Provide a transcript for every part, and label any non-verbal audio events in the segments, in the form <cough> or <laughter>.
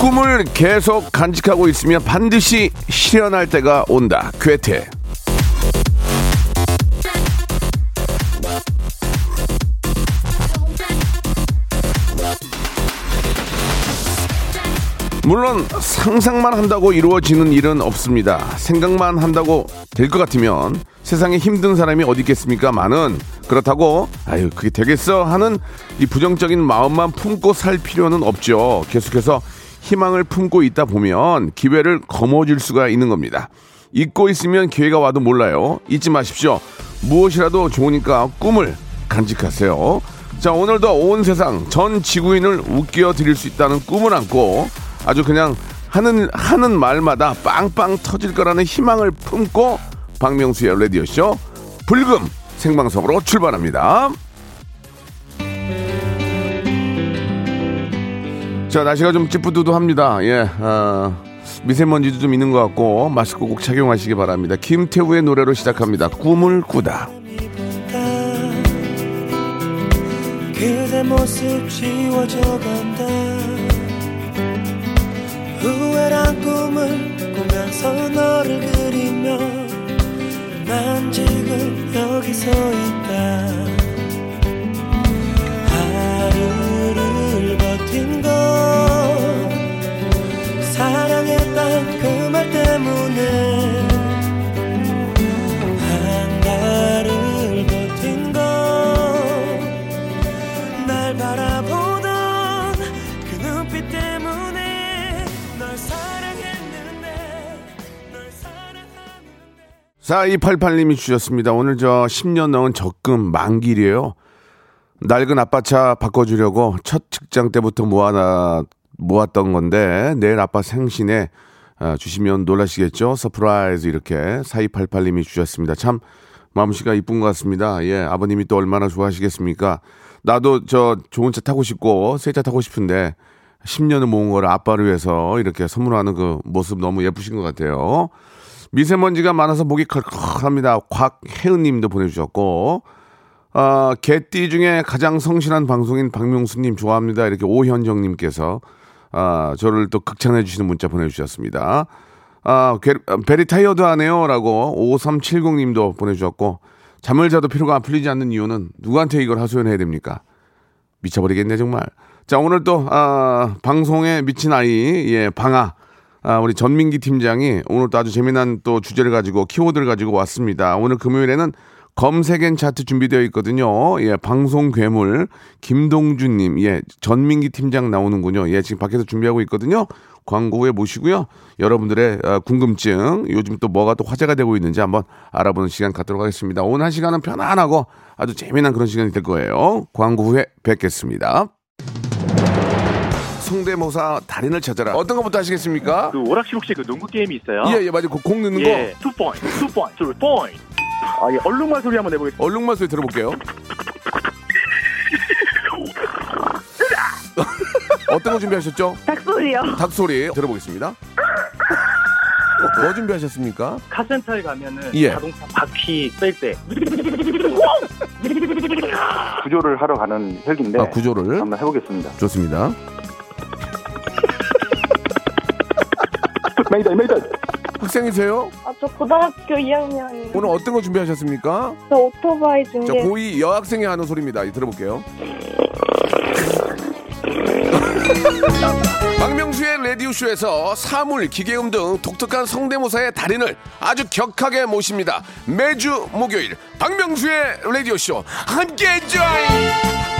꿈을 계속 간직하고 있으면 반드시 실현할 때가 온다. 괴테. 물론 상상만 한다고 이루어지는 일은 없습니다. 생각만 한다고 될 것 같으면 세상에 힘든 사람이 어디 있겠습니까? 많은 그렇다고 아유 그게 되겠어 하는 이 부정적인 마음만 품고 살 필요는 없죠. 계속해서 희망을 품고 있다 보면 기회를 거머쥘 수가 있는 겁니다. 잊고 있으면 기회가 와도 몰라요. 잊지 마십시오. 무엇이라도 좋으니까 꿈을 간직하세요. 자, 오늘도 온 세상 전 지구인을 웃겨 드릴 수 있다는 꿈을 안고 아주 그냥 하는 하는 말마다 빵빵 터질 거라는 희망을 품고 박명수의 라디오 쇼 불금 생방송으로 출발합니다. 자 날씨가 좀 찌뿌두두합니다. 예, 어, 미세먼지도 좀 있는 것 같고 마스크 꼭 착용하시기 바랍니다. 김태우의 노래로 시작합니다. 꿈을 꾸다. 그대 모습 지워져 간다 후회란 꿈을 꾸면서 너를 그리며 난 지금 여기서 있다 버틴 건 사랑했단 그말 때문에 날 바라보던 그 눈빛 때문에 널 사랑했는데 널 사랑하는데 4288님이 주셨습니다. 오늘 저 10년 넘은 적금 만기이에요. 낡은 아빠 차 바꿔주려고 첫 직장 때부터 모아놔, 모았던 건데 내일 아빠 생신에 아, 주시면 놀라시겠죠? surprise 이렇게 4288님이 주셨습니다. 참 마음씨가 이쁜 것 같습니다. 예, 아버님이 또 얼마나 좋아하시겠습니까? 나도 저 좋은 차 타고 싶고 새 차 타고 싶은데 10년을 모은 거를 아빠를 위해서 이렇게 선물하는 그 모습 너무 예쁘신 것 같아요. 미세먼지가 많아서 목이 컬컬합니다. 곽혜은 님도 보내주셨고, 아, 개띠 중에 가장 성실한 방송인 박명수님 좋아합니다. 이렇게 오현정 님께서, 아, 저를 또 극찬해 주시는 문자 보내주셨습니다. 아, 게- very tired 하네요. 라고 5370 님도 보내주셨고, 잠을 자도 피로가 안 풀리지 않는 이유는 누구한테 이걸 하소연해야 됩니까? 미쳐버리겠네 정말. 자 오늘 또 아, 방송에 미친 아이 예 방아 아, 우리 전민기 팀장이 오늘 또 아주 재미난 또 주제를 가지고 키워드를 가지고 왔습니다. 오늘 금요일에는 검색엔 차트 준비되어 있거든요. 예 방송 괴물 김동준님 예 전민기 팀장 나오는군요. 예 지금 밖에서 준비하고 있거든요. 광고 후에 모시고요. 여러분들의 어, 궁금증 요즘 또 뭐가 또 화제가 되고 있는지 한번 알아보는 시간 갖도록 하겠습니다. 오늘 한 시간은 편안하고 아주 재미난 그런 시간이 될 거예요. 광고 후에 뵙겠습니다. 성대모사 달인을 찾아라. 어떤 것부터 하시겠습니까? 그 오락실 혹시 그 농구 게임이 있어요? 예, 예, 맞아요. 그 공 넣는 예. two point, two point, two point. 아, 예. 얼룩말 소리 한번 내보겠습니다. 거. 얼룩말 소리 들어볼게요. <laughs> 어떤 거 준비하셨죠? 닭소리요. 닭소리 들어보겠습니다. 뭐 준비하셨습니까? 카센터에 가면은 예. 자동차 바퀴 뺄 때. 구조를 하러 가는 헬기인데 아, 구조를. 한번 해보겠습니다. 좋습니다. 메이다, 메이다. 학생이세요? 아, 저 고등학교 2학년. 오늘 어떤 거 준비하셨습니까? 저 오토바이 중에. 저 고2 여학생이 하는 소리입니다. 이 들어볼게요. <laughs> 박명수의 라디오쇼에서 사물, 기계음 등 독특한 성대모사의 달인을 아주 격하게 모십니다. 매주 목요일 박명수의 라디오쇼 함께해 줘요.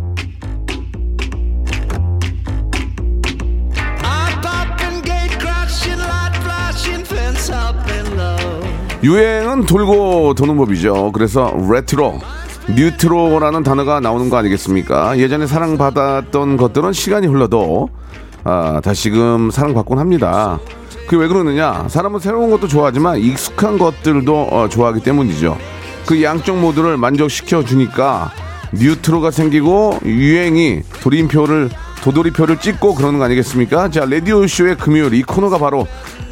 유행은 돌고 도는 법이죠. 그래서 레트로, 뉴트로라는 단어가 나오는 거 아니겠습니까? 예전에 사랑받았던 것들은 시간이 흘러도 아, 다시금 사랑받곤 합니다. 그게 왜 그러느냐? 사람은 새로운 것도 좋아하지만 익숙한 것들도 어, 좋아하기 때문이죠. 그 양쪽 모두를 만족시켜 주니까 뉴트로가 생기고 유행이 돌림표를 도돌이표를 찍고 그러는 거 아니겠습니까? 자, 라디오 쇼의 금요일 이 코너가 바로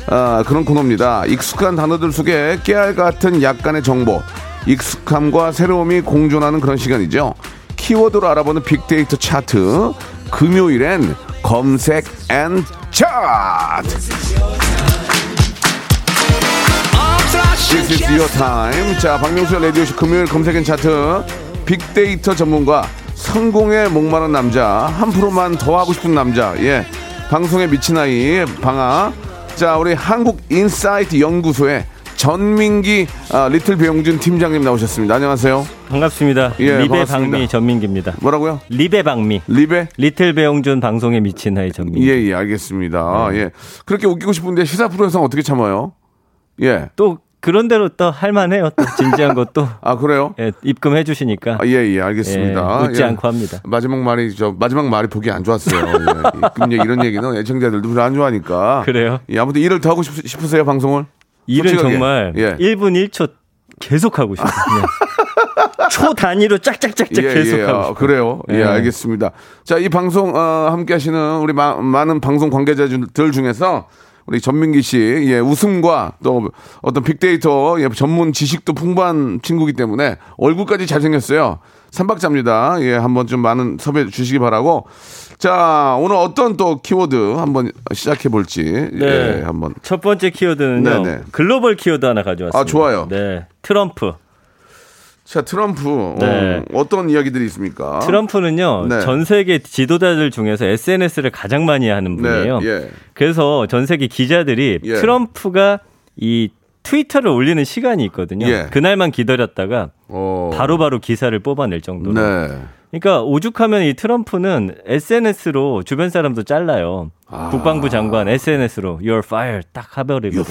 아, 그런 코너입니다. 익숙한 단어들 속에 깨알 같은 약간의 정보, 익숙함과 새로움이 공존하는 그런 시간이죠. 키워드로 알아보는 빅데이터 차트. 금요일엔 검색 and 차트. This is your time. 자, 박명수의 라디오쇼 금요일 검색 and 차트. 빅데이터 전문가, 성공에 목마른 남자, 한 프로만 더 하고 싶은 남자. 예. 방송에 미친 아이, 방아. 자, 우리 한국 인사이트 연구소의 전민기 아, little 배용준 팀장님 나오셨습니다. 안녕하세요. 반갑습니다. 예, 리베 반갑습니다. 방미 전민기입니다. 뭐라고요? 리베 방미. 리베? little 배용준 방송에 미친 아이 전민기. 예, 예, 알겠습니다. 네. 예. 그렇게 웃기고 싶은데 시사 프로에서는 어떻게 참아요? 예. 또 그런 대로 또 할만해요. 또 진지한 것도 <laughs> 아, 그래요? 예, 입금해 주시니까 아, 예, 예, 알겠습니다. 예, 웃지 예. 않고 합니다. 마지막 말이 저 마지막 말이 보기 안 좋았어요. 예. 그럼 이제 이런 얘기는 애청자들도 별로 안 좋아하니까. 그래요? 예, 아무튼 일을 더 하고 싶, 싶으세요 방송을? 일은 솔직하게. 정말 예. 1분 1초 계속 하고 싶어요. <laughs> 초 단위로 짝짝짝짝 계속 예, 하고 아, 싶어요. 그래요. 예, 예. 알겠습니다. 자, 이 방송 어, 함께 하시는 우리 마- 많은 방송 관계자들 중에서 우리 전민기 씨, 예, 웃음과 또 어떤 빅데이터 예, 전문 지식도 풍부한 친구기 때문에 얼굴까지 잘생겼어요. 삼박자입니다. 예, 한번 좀 많은 섭외 주시기 바라고. 자, 오늘 어떤 또 키워드 한번 시작해 볼지. 네. 예, 한번. 첫 번째 키워드는요. 네네. 글로벌 키워드 하나 가져왔습니다. 아, 좋아요. 네. 트럼프. 자, 트럼프. 네. 어, 떤 이야기들이 있습니까? 트럼프는요. 네. 전 세계 지도자들 중에서 SNS를 가장 많이 하는 분이에요. 네, 예. 그래서 전 세계 기자들이 예. 트럼프가 이 트위터를 올리는 시간이 있거든요. 예. 그날만 기다렸다가 어. 바로 바로 기사를 뽑아낼 정도로. 네. 그러니까 오죽하면 이 트럼프는 SNS로 주변 사람도 잘라요. 아. 국방부 장관 SNS로 You're fired 딱 하버리거든요.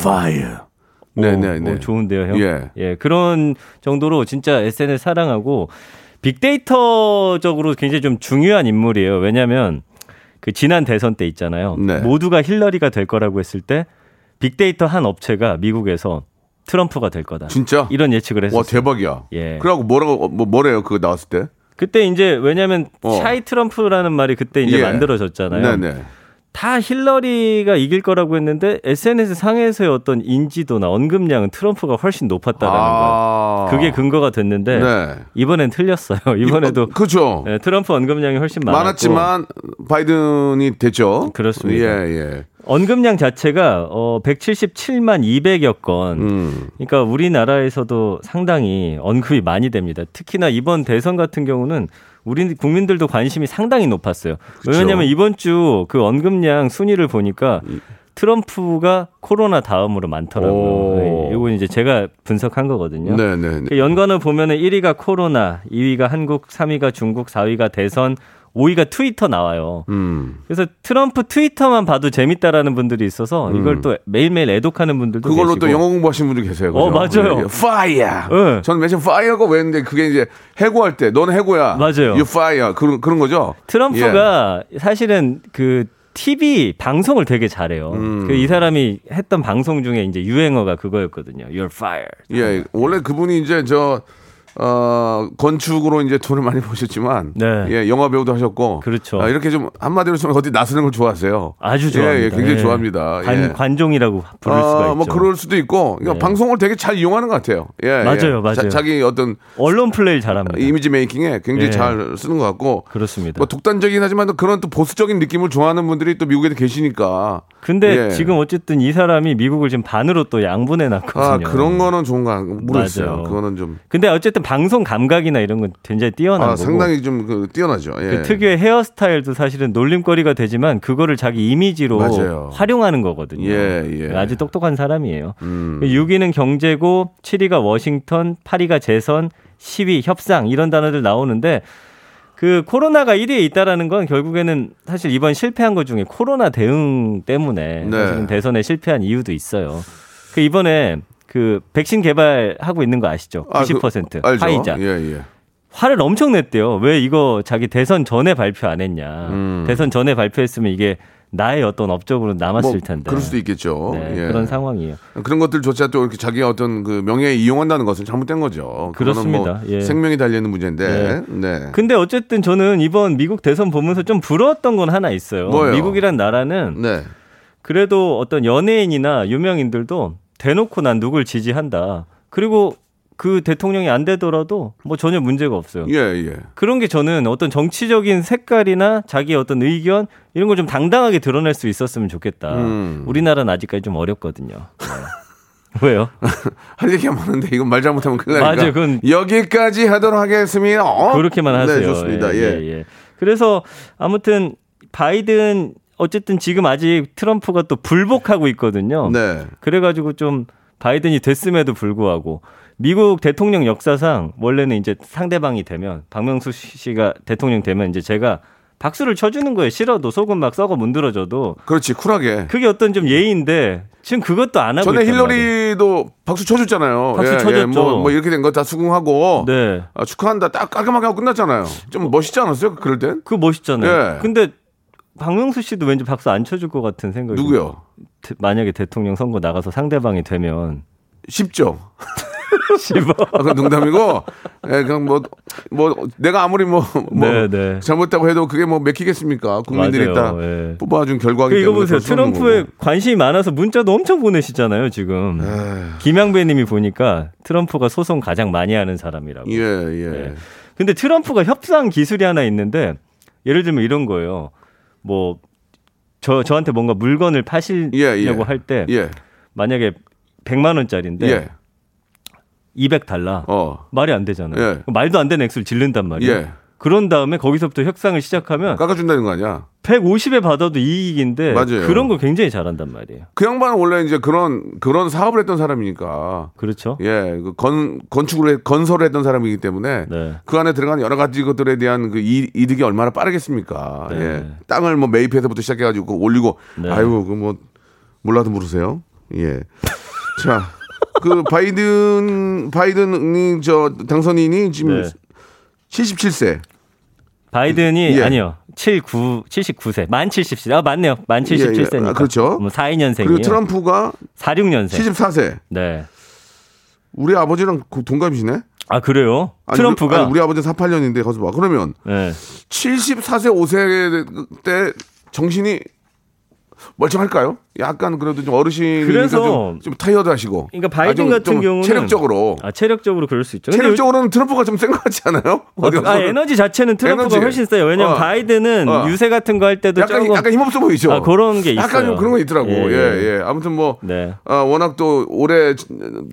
Fire. 오, 네네네. 오, 좋은데요, 형. 예. 그런 정도로 진짜 SNS 사랑하고 빅데이터적으로 굉장히 좀 중요한 인물이에요. 왜냐하면 그 지난 대선 때 있잖아요. 네. 모두가 힐러리가 될 거라고 했을 때 빅데이터 한 업체가 미국에서 트럼프가 될 거다. 진짜? 이런 예측을 했어요. 와 대박이야. 예. 그래갖고 뭐라고 뭐 뭐래요 그거 나왔을 때? 그때 이제 왜냐하면 어. 샤이 트럼프라는 말이 그때 이제 예. 만들어졌잖아요. 네네. 다 힐러리가 이길 거라고 했는데 SNS 상에서의 어떤 인지도나 언급량은 트럼프가 훨씬 높았다라는 아. 거예요. 그게 근거가 됐는데 네. 이번엔 틀렸어요. 이번에도 그렇죠. 네, 트럼프 언급량이 훨씬 많았고 많았지만 바이든이 됐죠. 그렇습니다. 예 예. 언급량 자체가 어 177만 200여 건. 음. 그러니까 우리나라에서도 상당히 언급이 많이 됩니다. 특히나 이번 대선 같은 경우는 우리 국민들도 관심이 상당히 높았어요. 그쵸. 왜냐하면 이번 주 그 언급량 순위를 보니까 트럼프가 코로나 다음으로 많더라고요. 오. 네, 이건 이제 제가 분석한 거거든요. 네네. 그 연관을 보면은 1위가 코로나, 2위가 한국, 3위가 중국, 4위가 대선, 5위가 트위터 나와요. 음. 그래서 트럼프 트위터만 봐도 재밌다라는 분들이 있어서 이걸 또 매일매일 애독하는 분들도 음. 그걸로 계시고. 또 영어 공부하시는 분들 계세요. 어, 그죠? 맞아요. 예, 예. fire. 네. 저는 맨 처음 fire가 왜 했는데 그게 이제 해고할 때 너는 해고야. 맞아요. You fire. 그런 그런 거죠. 트럼프가 예. 사실은 그 TV 방송을 되게 잘해요. 음. 그 이 사람이 했던 방송 중에 이제 유행어가 그거였거든요. You're fired. 예. 원래 그분이 이제 저 어, 건축으로 이제 돈을 많이 버셨지만 네. 예, 영화 배우도 하셨고 그렇죠. 아, 이렇게 좀 한마디로 좀 어디 나서는 걸 좋아하세요. 아주 좋아합니다. 예, 예, 굉장히 예. 좋아합니다. 관, 예. 관종이라고 부를 수가 아, 있죠. 뭐 그럴 수도 있고 그러니까 네. 방송을 되게 잘 이용하는 것 같아요. 예, 맞아요, 예. 맞아요. 자, 기 어떤 언론 플레이 잘합니다. 이미지 메이킹에 굉장히 예. 잘 쓰는 것 같고 그렇습니다. 뭐 독단적이긴 하지만 또 그런 또 보수적인 느낌을 좋아하는 분들이 또 미국에도 계시니까 근데 예. 지금 어쨌든 이 사람이 미국을 지금 반으로 또 양분해 놨거든요. 아 그런 거는 좋은가 모르겠어요. 맞아요. 그거는 좀 근데 어쨌든 방송 감각이나 이런 건 굉장히 뛰어난 아, 거고. 상당히 좀 그 뛰어나죠. 예. 그 특유의 헤어스타일도 사실은 놀림거리가 되지만 그거를 자기 이미지로 맞아요. 활용하는 거거든요. 예, 예. 아주 똑똑한 사람이에요. 음. 6위는 경제고 7위가 워싱턴, 8위가 재선, 10위 협상 이런 단어들 나오는데 그 코로나가 1위에 있다라는 건 결국에는 사실 이번 실패한 것 중에 코로나 대응 때문에 네. 사실은 대선에 실패한 이유도 있어요. 그 이번에 그 백신 개발하고 있는 거 아시죠? 아, 그, 90%. 화이자. 예, 예. 화를 엄청 냈대요. 왜 이거 자기 대선 전에 발표 안 했냐. 음. 대선 전에 발표했으면 이게 나의 어떤 업적으로 남았을 뭐 텐데. 그럴 수도 있겠죠. 네, 예. 그런 상황이에요. 그런 것들조차 또 이렇게 자기의 어떤 그 명예에 이용한다는 것은 잘못된 거죠. 그거는 그렇습니다. 뭐 예. 생명이 달리는 문제인데. 네. 근데 어쨌든 저는 이번 미국 대선 보면서 좀 부러웠던 건 하나 있어요. 뭐예요? 미국이란 나라는 네. 그래도 어떤 연예인이나 유명인들도 대놓고 난 누굴 지지한다. 그리고 그 대통령이 안 되더라도 뭐 전혀 문제가 없어요. 예, 예. 그런 게 저는 어떤 정치적인 색깔이나 자기 어떤 의견 이런 걸 좀 당당하게 드러낼 수 있었으면 좋겠다. 음. 우리나라는 아직까지 좀 어렵거든요. 네. <laughs> 왜요? <laughs> 할 얘기가 많은데 이건 말 잘못하면 큰일 나니까. 맞아요. 그건- 여기까지 하도록 하겠습니다. 어? 그렇게만 하세요. 네, 좋습니다. 예. 그래서 아무튼 바이든 어쨌든 지금 아직 트럼프가 또 불복하고 있거든요. 네. 그래가지고 좀 바이든이 됐음에도 불구하고 미국 대통령 역사상 원래는 이제 상대방이 되면 박명수 씨가 대통령 되면 이제 제가 박수를 쳐주는 거예요. 싫어도 속은 막 썩어 문드러져도 그렇지. 쿨하게. 그게 어떤 좀 예의인데 지금 그것도 안 하고 전에 있단 말이에요. 힐러리도 박수 쳐줬잖아요. 박수 쳐줬죠. 뭐, 뭐 이렇게 된 거 다 수긍하고 네. 아, 축하한다 딱 깔끔하게 하고 끝났잖아요. 좀 멋있지 않았어요? 그럴 땐? 그거 멋있잖아요. 예. 근데 박명수 씨도 왠지 박수 안 쳐줄 것 같은 생각이 누구요? 대- 만약에 대통령 선거 나가서 상대방이 되면 쉽죠. <laughs> 아, 그건 농담이고, 예, 그냥 뭐, 뭐, 내가 아무리 뭐, 뭐, 네, 네. 잘못했다고 해도 그게 뭐 맥히겠습니까? 국민들이 맞아요. 다 예. 뽑아준 결과기 그 이거 때문에. 보세요. 트럼프에. 관심이 많아서 문자도 엄청 보내시잖아요, 지금. 에휴, 김양배 님이 보니까 트럼프가 소송 가장 많이 하는 사람이라고. 예, 예. 네. 근데 트럼프가 협상 기술이 하나 있는데 예를 들면 이런 거예요. 뭐 저 저한테 뭔가 물건을 파시려고 예, 예. 할때 예, 만약에 100만 원짜리인데 예. 200달러 어. 말이 안 되잖아요. 예. 말도 안 되는 액수를 질른단 말이에요. 예. 그런 다음에 거기서부터 협상을 시작하면 깎아준다는 거 아니야? 150에 받아도 이익인데 맞아요. 그런 거 굉장히 잘한단 말이에요. 그 양반은 원래 이제 그런, 그런 사업을 했던 사람이니까. 그렇죠? 예, 그 건, 건축을, 해- 건설을 했던 사람이기 때문에. 네. 그 안에 들어간 여러 가지 것들에 대한 그 이, 이득이 얼마나 빠르겠습니까? 네. 예. 땅을 뭐 매입해서부터 시작해가지고 올리고, 네. 아유, 그 뭐, 몰라도 모르세요. 예. 자, 그 바이든, 바이든이 저 당선인이 지금 네. 77세. 바이든이 예. 아니요. 79 79세. 만 70세. 아 맞네요. 만 77세니까. 예, 예. 아, 그렇죠. 뭐 42년생이에요. 그리고 트럼프가 46년생. 74세. 네. 우리 아버지랑 그 동갑이시네? 아 그래요? 아니, 트럼프가 우리, 아니, 우리 아버지는 48년인데, 거기서 봐. 그러면 네. 74세, 5세 때 정신이 멀쩡할까요? 약간 그래도 좀 어르신이니까 그래서- 좀, 좀 타이어드하시고. 그러니까 바이든 좀- 같은 좀 경우는 체력적으로. 아 체력적으로 그럴 수 있죠. 체력적으로는 트럼프가 좀 센 것 같지 않아요? 요- 아. 에너지 자체는 트럼프가 에너지. 훨씬 세요. 왜냐면 어. 바이든은 어. 유세 같은 거 할 때도 약간 조금 약간 힘없어 보이죠. 아, 그런 게 약간 있어요. 좀 그런 거 있더라고. 예, 예, 예. 예. 아무튼 뭐 네. 아, 워낙 또 오래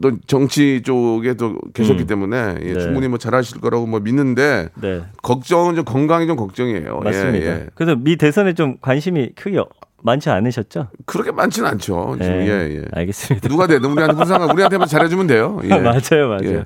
또 정치 쪽에 또 계셨기 음. 때문에 예, 네. 충분히 뭐 잘하실 거라고 뭐 믿는데 네. 걱정은 좀 건강이 좀 걱정이에요. 예, 맞습니다. 예. 그래서 미 대선에 좀 관심이 크게 많지 않으셨죠? 그렇게 많지는 않죠. 네. 예, 예. 알겠습니다. 누가 되든 우리한테 항상 우리한테만 잘해주면 돼요. <laughs> 예. 맞아요, 맞아요. 예.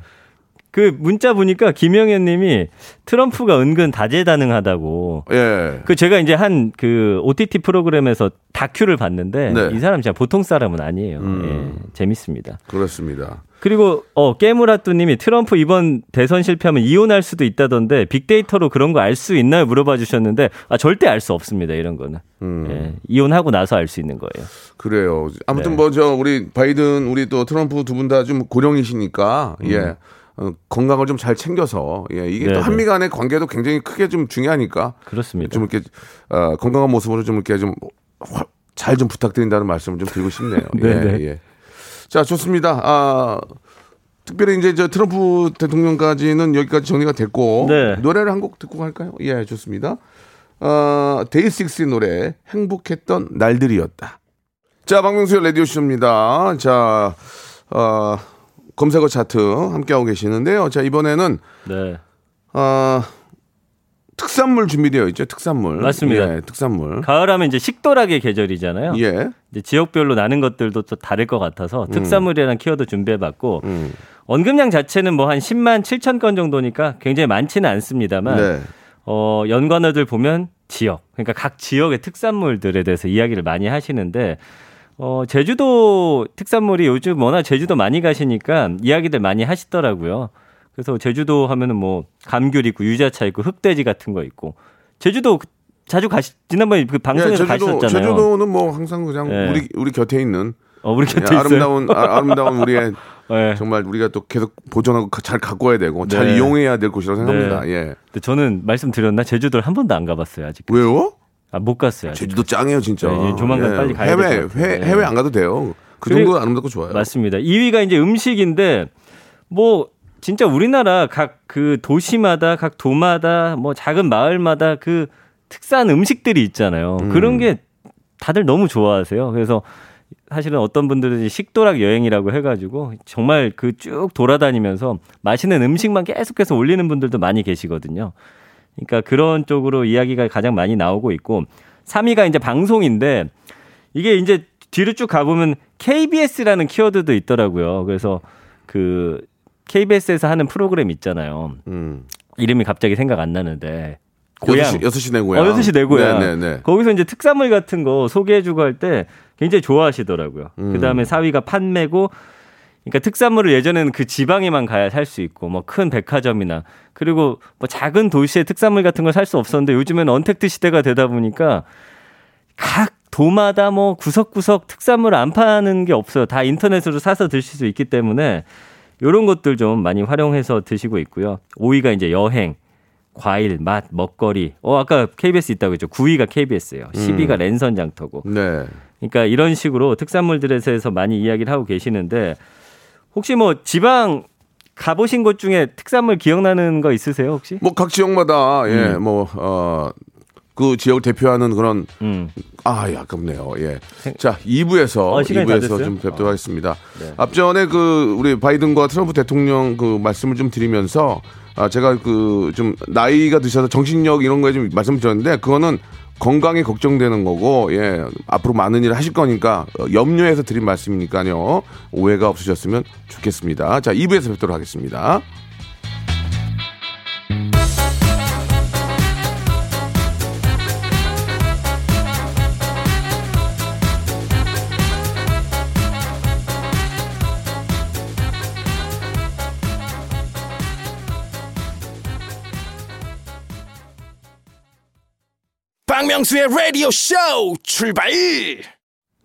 그 문자 보니까 김영현 님이 트럼프가 은근 다재다능하다고. 예. 그 제가 이제 한 그 OTT 프로그램에서 다큐를 봤는데 네. 이 사람 진짜 보통 사람은 아니에요. 음. 예, 재밌습니다. 그렇습니다. 그리고 어 깨무라뚜 님이 트럼프 이번 대선 실패하면 이혼할 수도 있다던데 빅데이터로 그런 거 알 수 있나요? 물어봐 주셨는데 아 절대 알 수 없습니다. 이런 거는. 음. 예, 이혼하고 나서 알 수 있는 거예요. 그래요. 아무튼 네. 뭐저 우리 바이든 우리 또 트럼프 두 분 다 좀 고령이시니까 음. 예. 어, 건강을 좀 잘 챙겨서 예, 이게 또. 한미 간의 관계도 굉장히 크게 좀 중요하니까 그렇습니다. 좀 이렇게 어, 건강한 모습으로 좀 이렇게 좀 잘 좀 부탁드린다는 말씀을 좀 드리고 싶네요. <laughs> 예. 예. 자, 좋습니다. 아, 특별히 이제 저 트럼프 대통령까지는 여기까지 정리가 됐고 네. 노래를 한 곡 듣고 갈까요? 예, 좋습니다. 어, 데이식스의 노래 행복했던 날들이었다. 자, 박명수의 라디오 쇼입니다. 자, 어, 검색어 차트 함께하고 계시는데요. 자, 이번에는 네. 어, 특산물 준비되어 있죠. 특산물. 맞습니다. 예, 특산물. 가을하면 이제 식도락의 계절이잖아요. 예. 이제 지역별로 나는 것들도 또 다를 것 같아서 특산물이라는 키워드 준비해봤고 음. 언급량 자체는 뭐 한 10만 7천 건 정도니까 굉장히 많지는 않습니다만 네. 어, 연관어들 보면 지역, 그러니까 각 지역의 특산물들에 대해서 이야기를 많이 하시는데, 어, 제주도 특산물이 요즘 워낙 제주도 많이 가시니까 이야기들 많이 하시더라고요. 그래서 제주도 하면은 뭐 감귤 있고 유자차 있고 흑돼지 같은 거 있고, 제주도 그- 자주 가시, 지난번에 그 방송에서 예, 제주도, 가셨잖아요. 제주도는 뭐 항상 그냥 예. 우리 우리 곁에 있는 어, 우리 곁에 예. 아름다운 아, 아름다운 우리의 네. <laughs> 정말 우리가 또 계속 보존하고 가- 잘 갖고 와야 되고 잘 네. 이용해야 될 곳이라고 생각합니다. 예. 근데 저는 말씀드렸나 제주도를 한 번도 안 가봤어요 아직. 왜요? 아, 못 갔어요. 아직. 제주도 짱이에요, 진짜. 네, 조만간 빨리 가야 해외 같아요. 해, 네. 해외 안 가도 돼요. 그 정도 아름답고 좋아요. 맞습니다. 2위가 이제 음식인데 뭐 진짜 우리나라 각 그 도시마다 각 도마다 뭐 작은 마을마다 그 특산 음식들이 있잖아요. 음. 그런 게 다들 너무 좋아하세요. 그래서 사실은 어떤 분들은 식도락 여행이라고 해가지고 정말 그 쭉 돌아다니면서 맛있는 음식만 계속해서 올리는 분들도 많이 계시거든요. 그러니까 그런 쪽으로 이야기가 가장 많이 나오고 있고 3위가 이제 방송인데 이게 이제 뒤로 쭉 가보면 KBS라는 키워드도 있더라고요. 그래서 그 KBS에서 하는 프로그램 있잖아요. 음. 이름이 갑자기 생각 안 나는데. 고향. 6시, 6시 내 고향. 어, 6시 내 고향. 네, 네, 네. 거기서 이제 특산물 같은 거 소개해 주고 할 때 굉장히 좋아하시더라고요. 음. 그 다음에 4위가 판매고, 그러니까 특산물을 예전에는 그 지방에만 가야 살 수 있고, 뭐 큰 백화점이나, 그리고 뭐 작은 도시의 특산물 같은 걸 살 수 없었는데 요즘에는 언택트 시대가 되다 보니까 각 도마다 뭐 구석구석 특산물 안 파는 게 없어요. 다 인터넷으로 사서 드실 수 있기 때문에 요런 것들 좀 많이 활용해서 드시고 있고요. 5위가 이제 여행, 과일, 맛, 먹거리. 어, 아까 KBS 있다고 했죠. 9위가 KBS예요. 10위가 랜선 장터고. 네. 그러니까 이런 식으로 특산물들에 대해서 많이 이야기를 하고 계시는데 혹시 뭐 지방 가보신 곳 중에 특산물 기억나는 거 있으세요, 혹시? 뭐 각 지역마다 예, 뭐 어, 그 지역을 대표하는 그런 음. 아, 예, 아깝네요. 예. 자, 2부에서 어, 시간이 다 2부에서 됐어요? 좀 뵙도록 어. 하겠습니다. 네. 앞전에 그 우리 바이든과 트럼프 대통령 그 말씀을 좀 드리면서 아, 제가 그 좀 나이가 드셔서 정신력 이런 거에 좀 말씀을 드렸는데 그거는 건강이 걱정되는 거고 예 앞으로 많은 일을 하실 거니까 어, 염려해서 드린 말씀이니까요. 오해가 없으셨으면 좋겠습니다. 자 2부에서 뵙도록 하겠습니다 박명수의 라디오 쇼 출발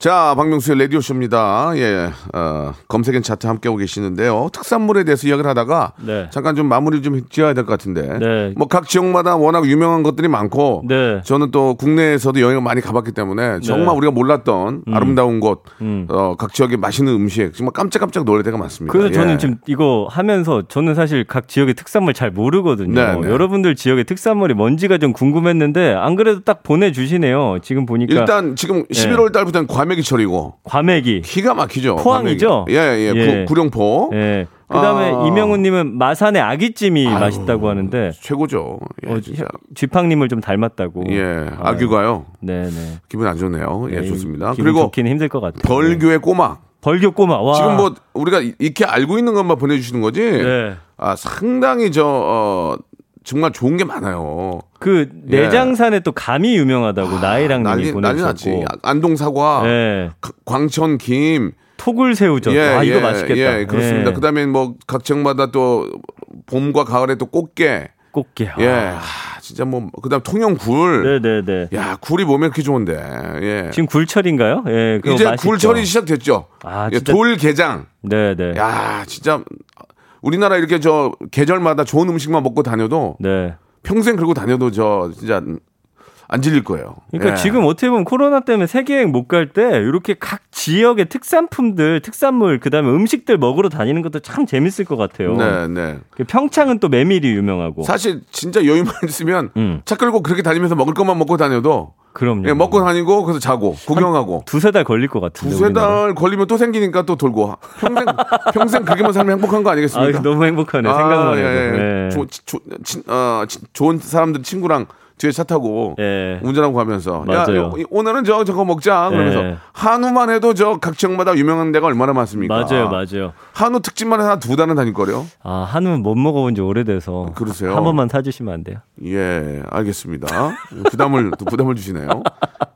자, 박명수의 라디오쇼입니다. 예, 어, 검색엔 차트 함께하고 계시는데요. 특산물에 대해서 이야기를 하다가 네. 잠깐 좀 마무리 좀 지어야 될 것 같은데. 네. 뭐 각 지역마다 워낙 유명한 것들이 많고 네. 저는 또 국내에서도 여행을 많이 가봤기 때문에 정말 우리가 몰랐던 아름다운 곳, 음. 어, 각 지역의 맛있는 음식 정말 깜짝깜짝 놀랄 때가 많습니다. 그래서 예. 저는 지금 이거 하면서 저는 사실 각 지역의 특산물 잘 모르거든요. 네, 네. 여러분들 지역의 특산물이 뭔지가 좀 궁금했는데 안 그래도 딱 보내주시네요. 지금 보니까 일단 지금 11월 달부터는 과메 기철이고 과메기. 기가 막히죠. 포항이죠? 과메기. 예, 예, 예. 구, 령포 예. 그다음에 아. 이명훈님은 마산의 아기찜이 아유, 맛있다고 하는데 최고죠. 예, 어. 쥐팡님을 좀 닮았다고. 예, 아, 아규가요. 네 네. 기분 안 좋네요. 예, 네, 좋습니다. 그리고 좋기는 힘들 것 같아요. 벌교의 꼬막. 벌교 꼬마. 와. 지금 뭐 우리가 이렇게 알고 있는 것만 보내주시는 거지. 네. 아 상당히 저 어, 정말 좋은 게 많아요. 그 내장산에 또 감이 유명하다고 나이랑님이 예. 아, 났지. 보내주셨고. 안동 사과, 예. 광천 김. 토굴 새우젓. 아 이거 맛있겠다. 예, 그렇습니다. 예. 그다음에 뭐 각 지역마다 또 봄과 가을에 또 꽃게. 꽃게. 예, 아. 아, 진짜 뭐 그다음 통영 굴. 네네네. 야 굴이 몸에 이렇게 좋은데. 예. 지금 굴철인가요? 예. 이제 맛있죠. 굴철이 시작됐죠. 아, 예, 진짜- 돌게장. 네네. 야 진짜 우리나라 이렇게 저 계절마다 좋은 음식만 먹고 다녀도 네. 평생 그러고 다녀도 저 진짜 안 질릴 거예요. 그러니까 예. 지금 어떻게 보면 코로나 때문에 세계 여행 못 갈 때 이렇게 각 지역의 특산품들, 특산물, 그다음에 음식들 먹으러 다니는 것도 참 재밌을 것 같아요. 네, 네. 그 평창은 또 메밀이 유명하고. 사실 진짜 여유만 <laughs> 있으면 음. 차 끌고 그렇게 다니면서 먹을 것만 먹고 다녀도 그럼요. 예, 먹고 다니고 그래서 자고 구경하고 두세 달 걸릴 것 같은데. 두세. 달 걸리면 또 생기니까 또 돌고 평생 <laughs> 평생 그렇게만 살면 행복한 거 아, 아니겠습니까? 너무 행복하네. 생각만 해도. 예, 예. 네. 조, 조, 친, 어, 친- 좋은 사람들 친구랑 뒤에 차 타고 예. 운전하고 가면서 맞아요. 야 요- 오늘은 저 저거 먹자 그러면서 예. 한우만 해도 저 각 지역마다 유명한 데가 얼마나 많습니까? 맞아요, 맞아요. 한우 특집만 해서 두 달은 다닐 거래요. 아, 한우는 못 먹어본 지 오래돼서. 그러세요? 한 번만 사주시면 안 돼요? 예, 알겠습니다. 부담을 또 부담을 주시네요.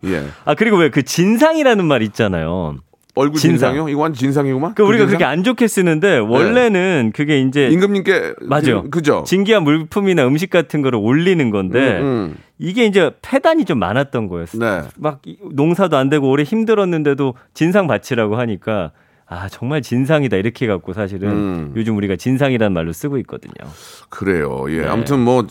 예, 아, 그리고 왜 그 진상이라는 말 있잖아요. 얼굴 진상. 진상 이요? 이거 완전 진상이구만. 그 우리가 진상? 그렇게 안 좋게 쓰는데 원래는 그게 이제 임금님께 맞아요. 그, 그죠? 진기한 물품이나 음식 같은 거를 올리는 건데 음, 음. 이게 이제 폐단이 좀 많았던 거였어요. 네. 막 이- 농사도 안 되고 오래 힘들었는데도 진상 바치라고 하니까 아 정말 진상이다 이렇게 갖고 사실은 음. 요즘 우리가 진상이라는 말로 쓰고 있거든요. 그래요. 예. 네. 아무튼 뭐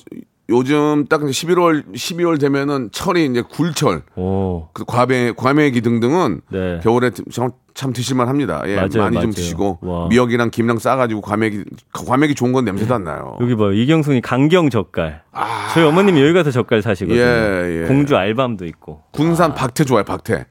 요즘 딱 11월 12월 되면은 철이 이제 굴철, 오, 그 과메 과메기 등등은 네. 겨울에 참, 참 드실만 합니다. 예. 맞아요, 많이 맞아요. 좀 드시고 와. 미역이랑 김랑 싸가지고 과메기 과메기 좋은 건 냄새도 안 나요. 여기 봐요 이경순이 강경 젓갈. 아. 저희 어머님이 여기 가서 젓갈 사시거든요. 예, 예. 공주 알밤도 있고. 군산 박태 좋아요. 박태.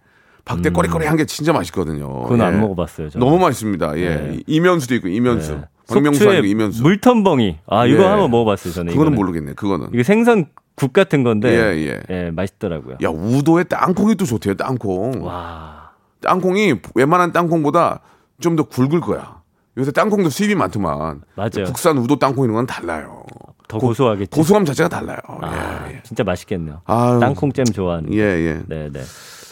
박태 꼬리꼬리한 게 진짜 맛있거든요. 음. 그건 예. 안 먹어봤어요. 저는. 너무 맛있습니다. 예. 네. 이면수도 있고 이면수. 네. 박명수 아니고 이면수. 물텀벙이. 아 이거 예. 한번 먹어봤어요 저는. 그거는 이거는. 모르겠네. 그거는. 이게 생선 국 같은 건데 예, 예, 맛있더라고요. 야 우도에 땅콩이 또 좋대요. 땅콩. 와. 땅콩이 웬만한 땅콩보다 좀 더 굵을 거야. 요새 땅콩도 수입이 많더만. 맞아요. 국산 우도 땅콩 이런 건 달라요. 더 고 소하겠지. 고소함 자체가 달라요. 아, 예, 예. 진짜 맛있겠네요. 아유. 땅콩잼 좋아하는. 예, 예. 네, 네.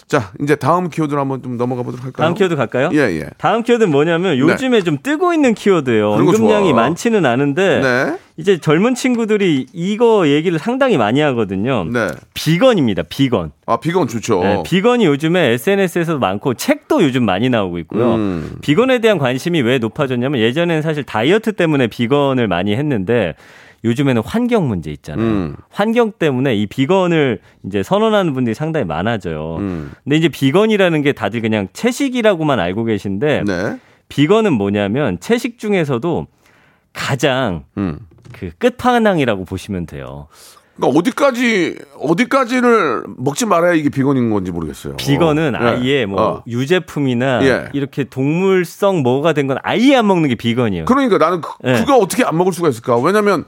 자, 이제 다음 키워드로 한번 좀 넘어가 보도록 할까요? 다음 키워드 갈까요? 예, 예. 다음 키워드는 뭐냐면 요즘에 좀 뜨고 있는 키워드예요. 언급량이 좋아. 많지는 않은데 네. 이제 젊은 친구들이 이거 얘기를 상당히 많이 하거든요. 네. 비건입니다. 비건. 아, 비건 좋죠. 네, 비건이 요즘에 SNS에서도 많고 책도 요즘 많이 나오고 있고요. 음. 비건에 대한 관심이 왜 높아졌냐면 예전에는 사실 다이어트 때문에 비건을 많이 했는데 요즘에는 환경 문제 있잖아요. 음. 환경 때문에 이 비건을 이제 선언하는 분들이 상당히 많아져요. 음. 근데 이제 비건이라는 게 다들 그냥 채식이라고만 알고 계신데 네. 비건은 뭐냐면 채식 중에서도 가장 음. 그 끝판왕이라고 보시면 돼요. 그러니까 어디까지 어디까지를 먹지 말아야 이게 비건인 건지 모르겠어요. 비건은 어. 아예 뭐 어. 유제품이나 예. 이렇게 동물성 뭐가 된 건 아예 안 먹는 게 비건이에요. 그러니까 나는 그, 네. 그거 어떻게 안 먹을 수가 있을까? 왜냐면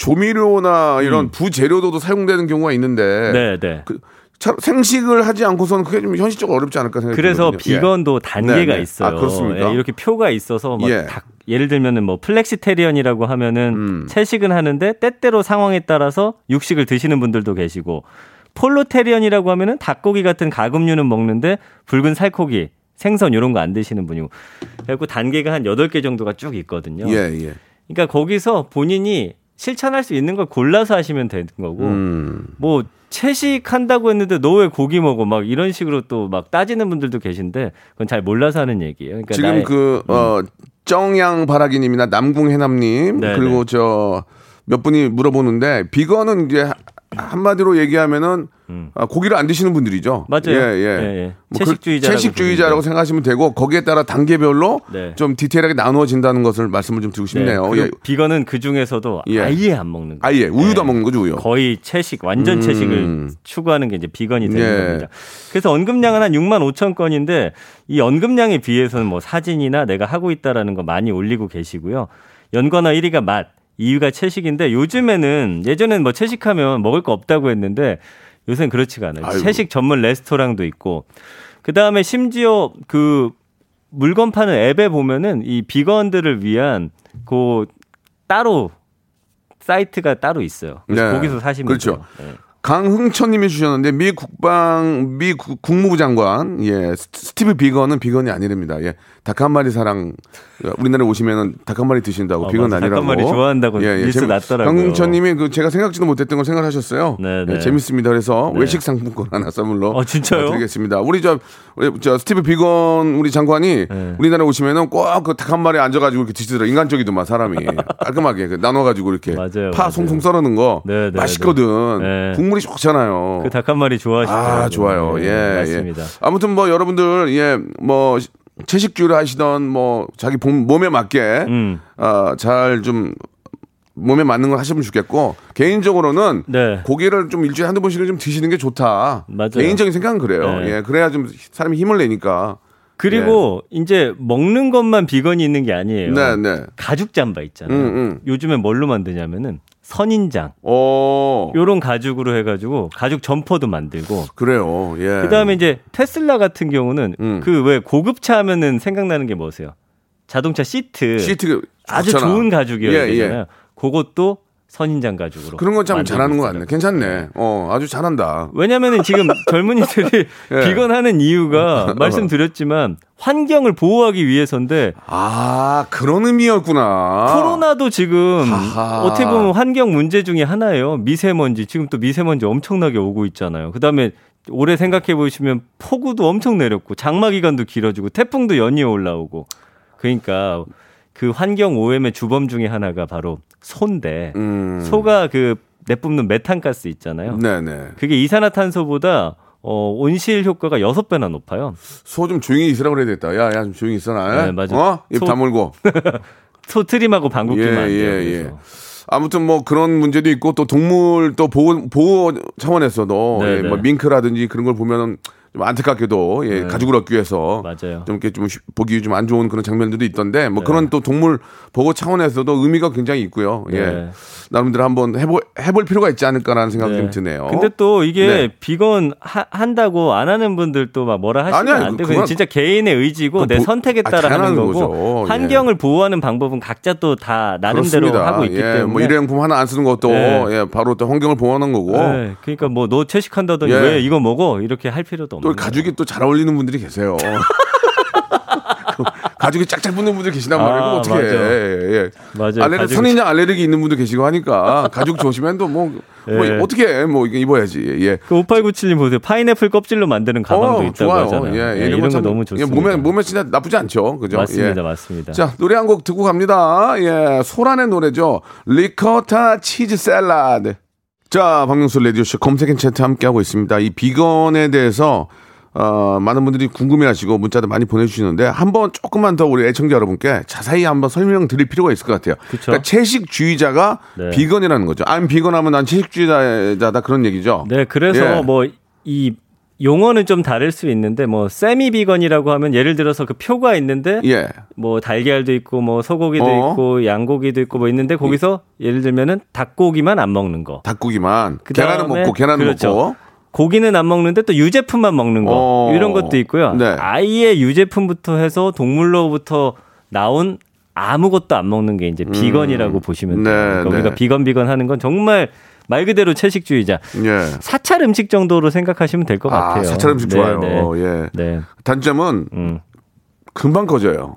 조미료나 이런 부재료도 사용되는 경우가 있는데 음. 네, 네. 그, 참 생식을 하지 않고서는 그게 좀 현실적으로 어렵지 않을까 생각이 그래서 들거든요. 비건도 단계가 네, 네. 있어요. 아, 그렇습니까? 예, 이렇게 표가 있어서 막 예. 닭- 예를 들면은 뭐 flexitarian이라고 하면은 음. 채식은 하는데 때때로 상황에 따라서 육식을 드시는 분들도 계시고 pollotarian이라고 하면은 닭고기 같은 가금류는 먹는데 붉은 살코기, 생선 이런 거 안 드시는 분이고 그리고 단계가 한 8개 정도가 쭉 있거든요. 예, 예. 그러니까 거기서 본인이 실천할 수 있는 걸 골라서 하시면 되는 거고 음. 뭐 채식한다고 했는데 너 왜 고기 먹어 막 이런 식으로 또 막 따지는 분들도 계신데 그건 잘 몰라서 하는 얘기예요. 그러니까 지금 나의- 그, 어, 정양 바라기님이나 남궁 해남님, 네, 그리고 네. 저, 몇 분이 물어보는데, 비건은 이제 하- 한마디로 얘기하면은, 음. 아, 고기를 안 드시는 분들이죠. 맞아요. 예, 예. 예, 예. 뭐그 채식주의자라고 채식주의자라고 생각하시면 되고, 거기에 따라 단계별로 네. 좀 디테일하게 나누어진다는 것을 말씀을 좀 드리고 싶네요. 그리고 예. 비건은 그 중에서도 예. 아예 안 먹는 거. 아예, 우유도 안 먹는 거죠, 우유. 거의 채식, 완전 음. 채식을 추구하는 게 이제 비건이 되는 예. 겁니다. 그래서 언급량은 한 6만 5천 건인데 이 언급량에 비해서는 뭐 사진이나 내가 하고 있다라는 거 많이 올리고 계시고요. 연관어 1위가 맛, 2위가 채식인데 요즘에는 예전에는 뭐 채식하면 먹을 거 없다고 했는데 요새는 그렇지가 않아요. 아이고. 채식 전문 레스토랑도 있고 그 다음에 심지어 그 물건 파는 앱에 보면은 이 비건들을 위한 그 따로 사이트가 따로 있어요. 그래서 네. 거기서 사시면 그렇죠. 돼요. 네. 강흥천님이 주셨는데 미 국방 미 국- 국무부 장관 예 스- 스티브 비건은 비건이 아니랍니다. 예. 닭 한 마리 사랑 우리나라에 오시면은 닭 한 마리 드신다고 어, 비건 아니라고. 한 마리 좋아한다고 뉴스 재미- 났더라고요. 강흥천님이 그 제가 생각지도 못했던 걸 생각하셨어요. 네, 네. 예, 재밌습니다. 그래서 네. 외식 상품권 하나 선물로 어, 진짜요? 드리겠습니다. 우리 저, 우리 저 스티브 비건 우리 장관이 네. 우리나라에 오시면은 꼭 그 닭 한 마리 앉아가지고 이렇게 드시더라. 인간적이더만 사람이 <laughs> 깔끔하게 그 나눠가지고 이렇게 맞아요, 파 맞아요. 송송 썰어는 거 네, 네, 맛있거든. 네. 국물이 좋잖아요. 그 닭 한 마리 좋아하시더라고요. 아, 좋아요. 네, 예, 맞습니다. 예. 아무튼 뭐 여러분들, 예, 뭐, 채식주의를 하시던 뭐, 자기 몸- 몸에 맞게, 음. 어, 잘 좀, 몸에 맞는 걸 하시면 좋겠고, 개인적으로는 네. 고기를 좀 일주일에 한두 번씩은 좀 드시는 게 좋다. 맞아요. 개인적인 생각은 그래요. 네. 예, 그래야 좀 사람이 힘을 내니까. 그리고 이제 먹는 것만 비건이 있는 게 아니에요. 네, 네. 가죽 잠바 있잖아요. 음, 음. 요즘에 뭘로 만드냐면은 선인장. 오, 요런 가죽으로 해가지고 가죽 점퍼도 만들고. 그래요. 예. 그다음에 이제 테슬라 같은 경우는 음. 그왜 고급차 하면은 생각나는 게 뭐세요? 자동차 시트. 시트 아주 좋잖아. 좋은 가죽이어야 예, 예. 되잖아요. 그것도 선인장 가죽으로. 그런 건참 만들고 잘하는 것. 같네. 괜찮네. 어, 아주 잘한다. 왜냐면은 지금 <laughs> 젊은이들이 예. 비건하는 이유가 말씀드렸지만 환경을 보호하기 위해서인데 아, 그런 의미였구나. 코로나도 지금 하하. 어떻게 보면 환경 문제 중에 하나예요. 미세먼지 지금 또 미세먼지 엄청나게 오고 있잖아요. 그 다음에 올해 생각해 보시면 폭우도 엄청 내렸고 장마 기간도 길어지고 태풍도 연이어 올라오고 그러니까 그 환경 오염의 주범 중에 하나가 바로 소인데 음. 소가 그 내뿜는 메탄가스 있잖아요. 네네. 그게 이산화탄소보다 어, 온실 효과가 여섯 배나 높아요. 소 좀 조용히 있으라고 그래야 되겠다. 야, 야, 좀 조용히 있어라. 네, 맞아. 어? 입 소- 다물고. <laughs> 소 트림하고 방귀 끼면 안 돼요. 그래서. 아무튼 뭐 그런 문제도 있고 또 동물 또 보호, 보호 차원에서도 네, 예, 네. 뭐 밍크라든지 그런 걸 보면은 좀 안타깝게도 예, 네. 가죽을 얻기 위해서 맞아요. 좀 이렇게 좀 쉬- 보기 좀 안 좋은 그런 장면들도 있던데 뭐 네. 그런 또 동물 보호 차원에서도 의미가 굉장히 있고요. 예. 네. 나름대로 한번 해볼, 해볼 필요가 있지 않을까라는 생각이 네. 좀 드네요. 근데 또 이게 네. 비건 하- 한다고 안 하는 분들 또막 뭐라 하시면 아니야, 안 돼요. 그건- 진짜 개인의 의지고 내 보- 선택에 아, 따라 하는 당연한 거고 거죠. 예. 환경을 보호하는 방법은 각자 또 다 나름대로 그렇습니다. 하고 있기 예, 때문에 뭐 일회용품 하나 안 쓰는 것도 네. 예, 바로 또 환경을 보호하는 거고 네, 그러니까 뭐 너 채식한다더니 예. 왜 이거 먹어 이렇게 할 필요도 또 가죽이 또 잘 어울리는 분들이 계세요. <laughs> 가죽이 짝짝 붙는 분들 계시단 말이에요. 아, 어떻게 해. 맞아. 예, 예. 맞아요. 알레르기, 가죽이- 선인장 알레르기 있는 분도 계시고 하니까 가죽 조심하면 또 뭐, 뭐 예. 어떻게 해. 뭐 입어야지. 예. 그 5897님 보세요. 파인애플 껍질로 만드는 가방도 어, 있다고 좋아요. 하잖아요. 예, 예, 이런 거 참- 너무 예, 좋습니다. 몸에 몸에 진짜 나쁘지 않죠. 그죠? 맞습니다, 예. 맞습니다. 자, 노래 한 곡 듣고 갑니다. 예, 소란의 노래죠. 리코타 치즈 샐러드. 자, 박명수 레디오쇼 검색 N 차트 함께하고 있습니다. 이 비건에 대해서 어, 많은 분들이 궁금해하시고 문자도 많이 보내주시는데 한번 조금만 더 우리 애청자 여러분께 자세히 한번 설명 드릴 필요가 있을 것 같아요. 그쵸. 그러니까 채식주의자가 네. 비건이라는 거죠. I'm 비건하면 난 채식주의자다 그런 얘기죠. 네, 그래서 예. 뭐이 용어는 좀 다를 수 있는데 뭐 세미 비건이라고 하면 예를 들어서 그 표가 있는데 예. 뭐 달걀도 있고 뭐 소고기도 어. 있고 양고기도 있고 뭐 있는데 거기서 예 를 들면은 닭고기만 안 먹는 거. 닭고기만 그다음에 계란은 먹고 계란은 그렇죠. 먹고 고기는 안 먹는데 또 유제품만 먹는 거 어. 이런 것도 있고요. 네. 아예 유제품부터 해서 동물로부터 나온 아무것도 안 먹는 게 이제 비건이라고 보시면 돼요. 네, 그러니까 우리가 네. 비건 비건 하는 건 정말 말 그대로 채식주의자. 예. 사찰 음식 정도로 생각하시면 될것 같아요. 아, 사찰 음식 네, 좋아요. 네. 예. 네. 단점은 음. 금방 꺼져요.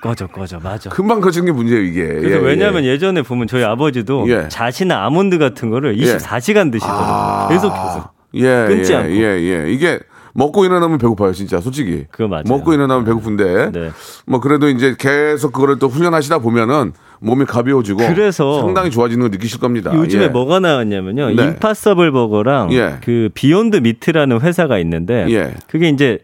꺼져 꺼져 맞아. 금방 꺼지는 게 문제예요, 이게. 그래서 예, 왜냐하면 예. 예. 전에 보면 저희 아버지도 예. 자신 아몬드 같은 거를 24시간 드시더라고요. 아, 계속해서. 예, 끊지 예, 않고. 예, 예. 이게 먹고 일어나면 배고파요, 진짜, 솔직히. 그거 맞아요. 먹고 일어나면 배고픈데. 네. 뭐 그래도 이제 계속 그거를 또 훈련하시다 보면은 몸이 가벼워지고 그래서 상당히 좋아지는 걸 느끼실 겁니다. 요즘에 예. 뭐가 나왔냐면요. 네. Impossible 버거랑 예. 그 Beyond Meat라는 회사가 있는데 예. 그게 이제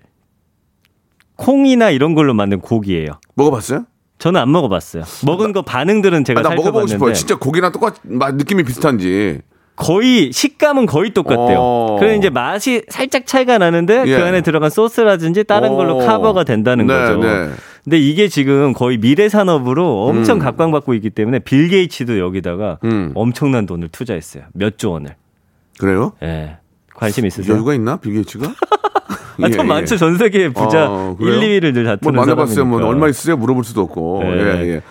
콩이나 이런 걸로 만든 고기예요. 먹어봤어요? 저는 안 먹어봤어요. 먹은 거 반응들은 제가 아, 나 먹어보고 싶어요. 살펴봤는데 진짜 고기랑 똑같, 맛, 느낌이 비슷한지. 거의 식감은 거의 똑같대요. 어. 그래 이제 맛이 살짝 차이가 나는데 예. 그 안에 들어간 소스라든지 다른 걸로 오. 커버가 된다는 네, 거죠. 네. 근데 이게 지금 거의 미래 산업으로 엄청 음. 각광받고 있기 때문에 빌 게이츠도 여기다가 음. 엄청난 돈을 투자했어요. 몇 조 원을. 그래요? 예. 관심 있으세요? 여유가 있나? 빌 게이츠가? <laughs> 아, 좀 예, 예. 많죠. 전 세계 부자 어, 1, 그래요? 2위를 늘뭐 다투는 만나봤어요. 뭐. 얼마 있으세요? 물어볼 수도 없고. 네. 예, 예.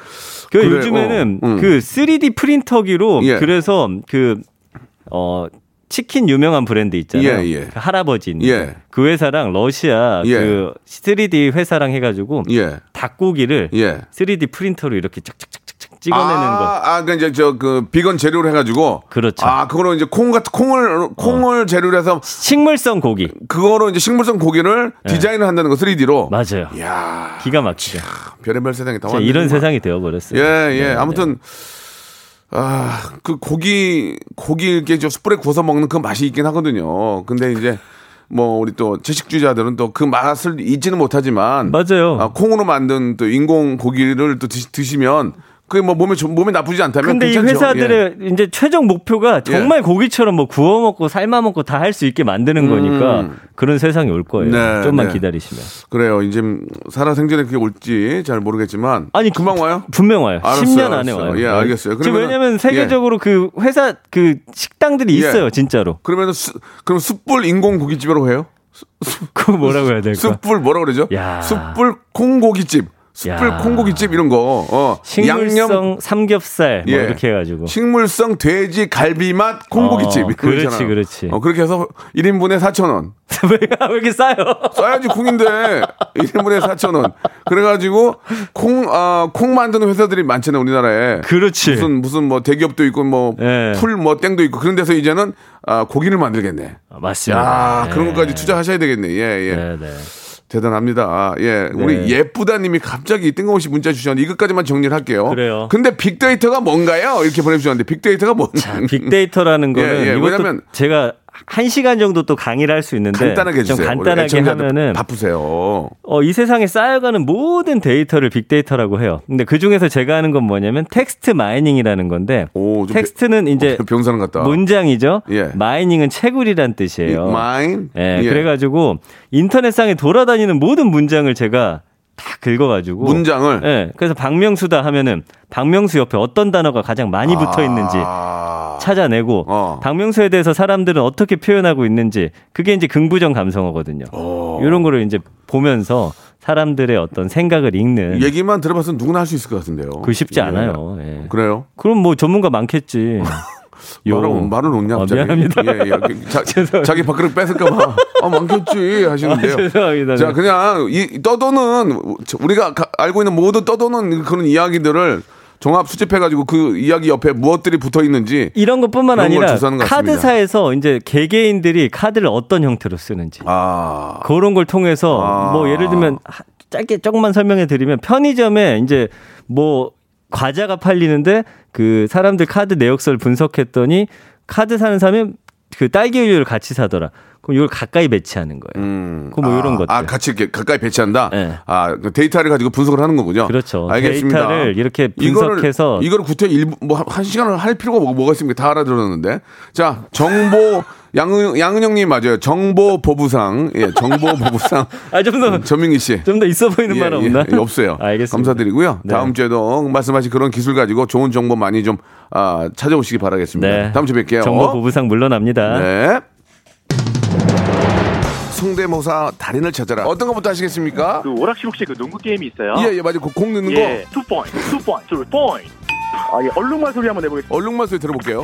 그 그래, 요즘에는 어, 음. 그 3D 프린터기로 예. 그래서 그 어 치킨 유명한 브랜드 있잖아요. 예, 예. 그 할아버지 예. 그 회사랑 러시아 예. 그 3D 회사랑 해가지고 예. 닭고기를 예. 3D 프린터로 이렇게 짝짝짝짝 찍어내는 아, 거. 아, 그러니까 이제 저 그 비건 재료로 해가지고. 그렇죠. 아, 그거로 이제 콩 같은 콩을 콩을 재료로 해서 식물성 고기. 그거로 이제 식물성 고기를 디자인을 한다는 거 3D로. 예. 맞아요. 이야, 기가 막히죠. 별의별 세상이 다. 이런 세상이 되어버렸어요. 예, 예. 네, 아무튼 아, 그 고기 고기 이렇게 저 숯불에 구워서 먹는 그 맛이 있긴 하거든요. 근데 이제 뭐 우리 또 채식주의자들은 또 그 맛을 잊지는 못하지만 맞아요. 아, 콩으로 만든 또 인공 고기를 또 드시, 드시면 그게 뭐 몸에 좀- 몸에 나쁘지 않다면 근데 이 괜찮죠. 회사들의 이제 최종 목표가 정말 고기처럼 뭐 구워 먹고 삶아 먹고 다 할 수 있게 만드는 거니까 그런 세상이 올 거예요. 음. 네, 좀만 네. 기다리시면. 예. 그래요. 이제 살아 생전에 그게 올지 잘 모르겠지만 아니 금방 와요? 분명 와요. 알았어요, 10년 안에 알았어요. 와요. 예, 알겠어요. 지금 그러면은- 왜냐면 세계적으로 그 회사 그 식당들이 예. 있어요, 진짜로. 그러면 수, 그럼 숯불 인공 고깃집으로 해요? 그거 뭐라고 해야 될까? 숯불 뭐라 그러죠? 야. 숯불 콩고깃집. 숯불 야. 콩고깃집 이런 거. 어. 식물성 양념 삼겹살 뭐 예. 이렇게 해가지고. 식물성 돼지 갈비 맛 콩고깃집. 어, 이런 거 그렇지. 그렇지. 어, 그렇게 해서 1인분에 4,000원. <laughs> 왜, 왜 이렇게 싸요? 써야지 콩인데 1인분에 4,000원. 그래가지고 콩, 아, 콩 만드는 회사들이 많잖아요, 우리나라에. 그렇지. 무슨, 무슨 뭐 대기업도 있고 뭐 예. 풀뭐 땡도 있고 그런 데서 이제는 아, 고기를 만들겠네. 아, 맞습니다. 야, 그런 예. 것까지 투자하셔야 되겠네. 예, 예. 네, 네. 대단합니다. 예. 우리 네. 예쁘다님이 갑자기 뜬금없이 문자 주셨는데 이것까지만 정리를 할게요. 그래요. 근데 빅데이터가 뭔가요? 이렇게 보내주셨는데 빅데이터가 뭔? 자, 빅데이터라는 <laughs> 거는 예, 예. 이것도 왜냐면- 제가 한 시간 정도 또 강의를 할 수 있는데 간단하게 좀 간단하게 하면은 바쁘세요. 어, 이 세상에 쌓여가는 모든 데이터를 빅데이터라고 해요. 근데 그 중에서 제가 하는 건 뭐냐면 text mining이라는 건데 오, 좀 텍스트는 이제 <laughs> 병사는 같다. 문장이죠. 예. mining은 채굴이란 뜻이에요. mine. 예, 그래가지고 인터넷상에 돌아다니는 모든 문장을 제가 다 긁어가지고 문장을. 예, 그래서 박명수다 하면은 박명수 옆에 어떤 단어가 가장 많이 붙어 있는지 아. 찾아내고 어. 박명수에 대해서 사람들은 어떻게 표현하고 있는지 그게 이제 긍부정 감성어거든요. 어. 이런 거를 이제 보면서 사람들의 어떤 생각을 읽는 얘기만 들어봐서 누구나 할 수 있을 것 같은데요. 그 쉽지 예. 않아요. 예. 그래요? 그럼 뭐 전문가 많겠지. 요. 말을, 말을 놓냐, 아, 갑자기. 미안합니다. 예, 예. 자, <laughs> 죄송합니다. 자기 밥그릇 뺏을까봐. 아, 많겠지. 하시는데요. 아, 죄송합니다. 자, 그냥 이 떠도는 우리가 가- 알고 있는 모든 떠도는 그런 이야기들을 종합 수집해가지고 그 이야기 옆에 무엇들이 붙어 있는지. 이런 것뿐만 아니라. 카드사에서 이제 개개인들이 카드를 어떤 형태로 쓰는지 아. 그런 걸 통해서 아. 뭐 예를 들면 하- 짧게 조금만 설명해 드리면 편의점에 이제 뭐 과자가 팔리는데 그 사람들 카드 내역서를 분석했더니 카드 사는 사람이 그 딸기 우유를 같이 사더라. 그럼 이걸 가까이 배치하는 거예요. 음. 그뭐 아, 이런 것들. 아, 같이 이렇게 가까이 배치한다? 네. 아, 그 데이터를 가지고 분석을 하는 거군요. 그렇죠. 알겠습니다. 데이터를 이렇게 이거를- 분석해서 이거를 구태 일, 뭐, 한 시간을 할 필요가 뭐, 뭐가 있습니까? 다 알아들었는데. 자, 정보, 양은, 양은영님 맞아요. 정보 보부상. 예, 정보 보부상. <laughs> 아좀더좀더 전민기 씨. 있어 보이는 말 없나? 예, 없어요. <laughs> 알겠습니다. 감사드리고요. 네. 다음 주에도 말씀하신 그런 기술 가지고 좋은 정보 많이 좀 아, 찾아오시기 바라겠습니다. 네. 다음 주에 뵐게요. 정보 보부상 물러납니다. 네. 성대모사 달인을 찾아라. 어떤 것부터 하시겠습니까? 그 오락실 혹시 그 농구 게임이 있어요? 예, 예, 맞아요. 그공 넣는 예, 거. two point, two point, two point. 아, 예, 얼룩말 소리 한번 내보겠습니다. 얼룩말 소리 들어볼게요.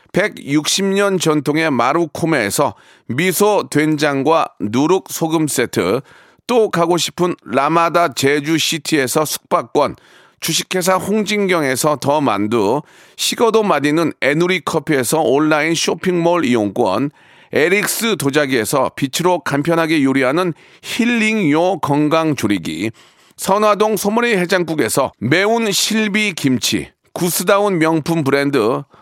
160년 전통의 마루코메에서 미소 된장과 누룩 소금 세트, 또 가고 싶은 라마다 제주시티에서 숙박권, 주식회사 홍진경에서 더 만두, 식어도 맛있는 에누리 커피에서 온라인 쇼핑몰 이용권, 에릭스 도자기에서 빛으로 간편하게 요리하는 힐링요 건강조리기, 선화동 소머리 해장국에서 매운 실비 김치, 구스다운 명품 브랜드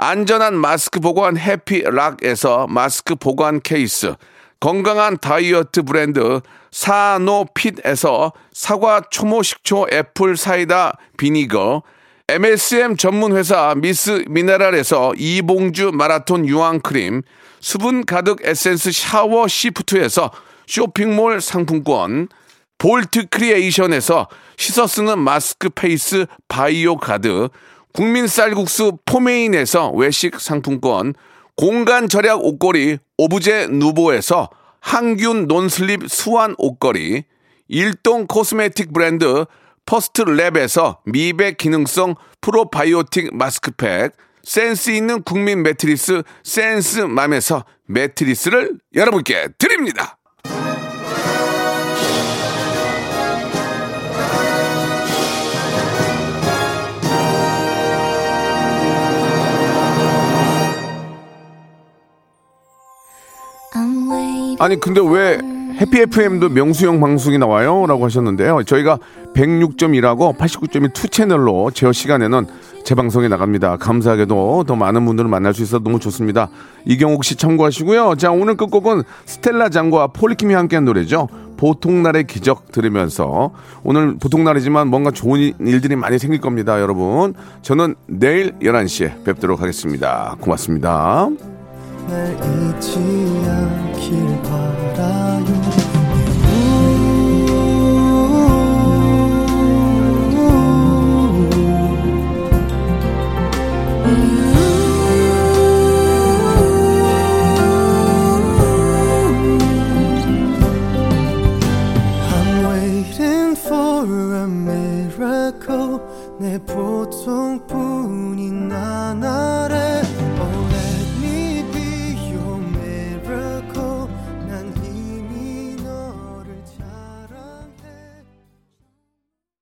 안전한 마스크 보관 해피락에서 마스크 보관 케이스, 건강한 다이어트 브랜드 사노핏에서 사과 초모 식초 apple cider vinegar, MSM 전문 회사 미스 미네랄에서 이봉주 마라톤 유황 크림, 수분 가득 에센스 샤워 시프트에서 쇼핑몰 상품권, 볼트 크리에이션에서 씻어 쓰는 마스크 페이스 바이오 가드, 국민 쌀국수 포메인에서 외식 상품권, 공간 절약 옷걸이 오브제 누보에서 항균 non-slip 수완 옷걸이, 일동 코스메틱 브랜드 퍼스트 랩에서 미백 기능성 프로바이오틱 마스크팩, 센스 있는 국민 매트리스 센스맘에서 매트리스를 여러분께 드립니다. 아니 근데 왜 해피 FM도 명수형 방송이 나와요? 라고 하셨는데요. 저희가 106.1하고 89.1 two 채널로 제 시간에는 재방송에 나갑니다. 감사하게도 더 많은 분들을 만날 수 있어서 너무 좋습니다. 이경옥 씨 참고하시고요. 자, 오늘 끝곡은 스텔라 장과 폴킴이 함께한 노래죠. 보통날의 기적 들으면서 오늘 보통날이지만 뭔가 좋은 일들이 많이 생길 겁니다, 여러분. 저는 내일 11시에 뵙도록 하겠습니다. 고맙습니다. 날 잊지 않길 바라요 I'm waiting for a miracle 내 나날에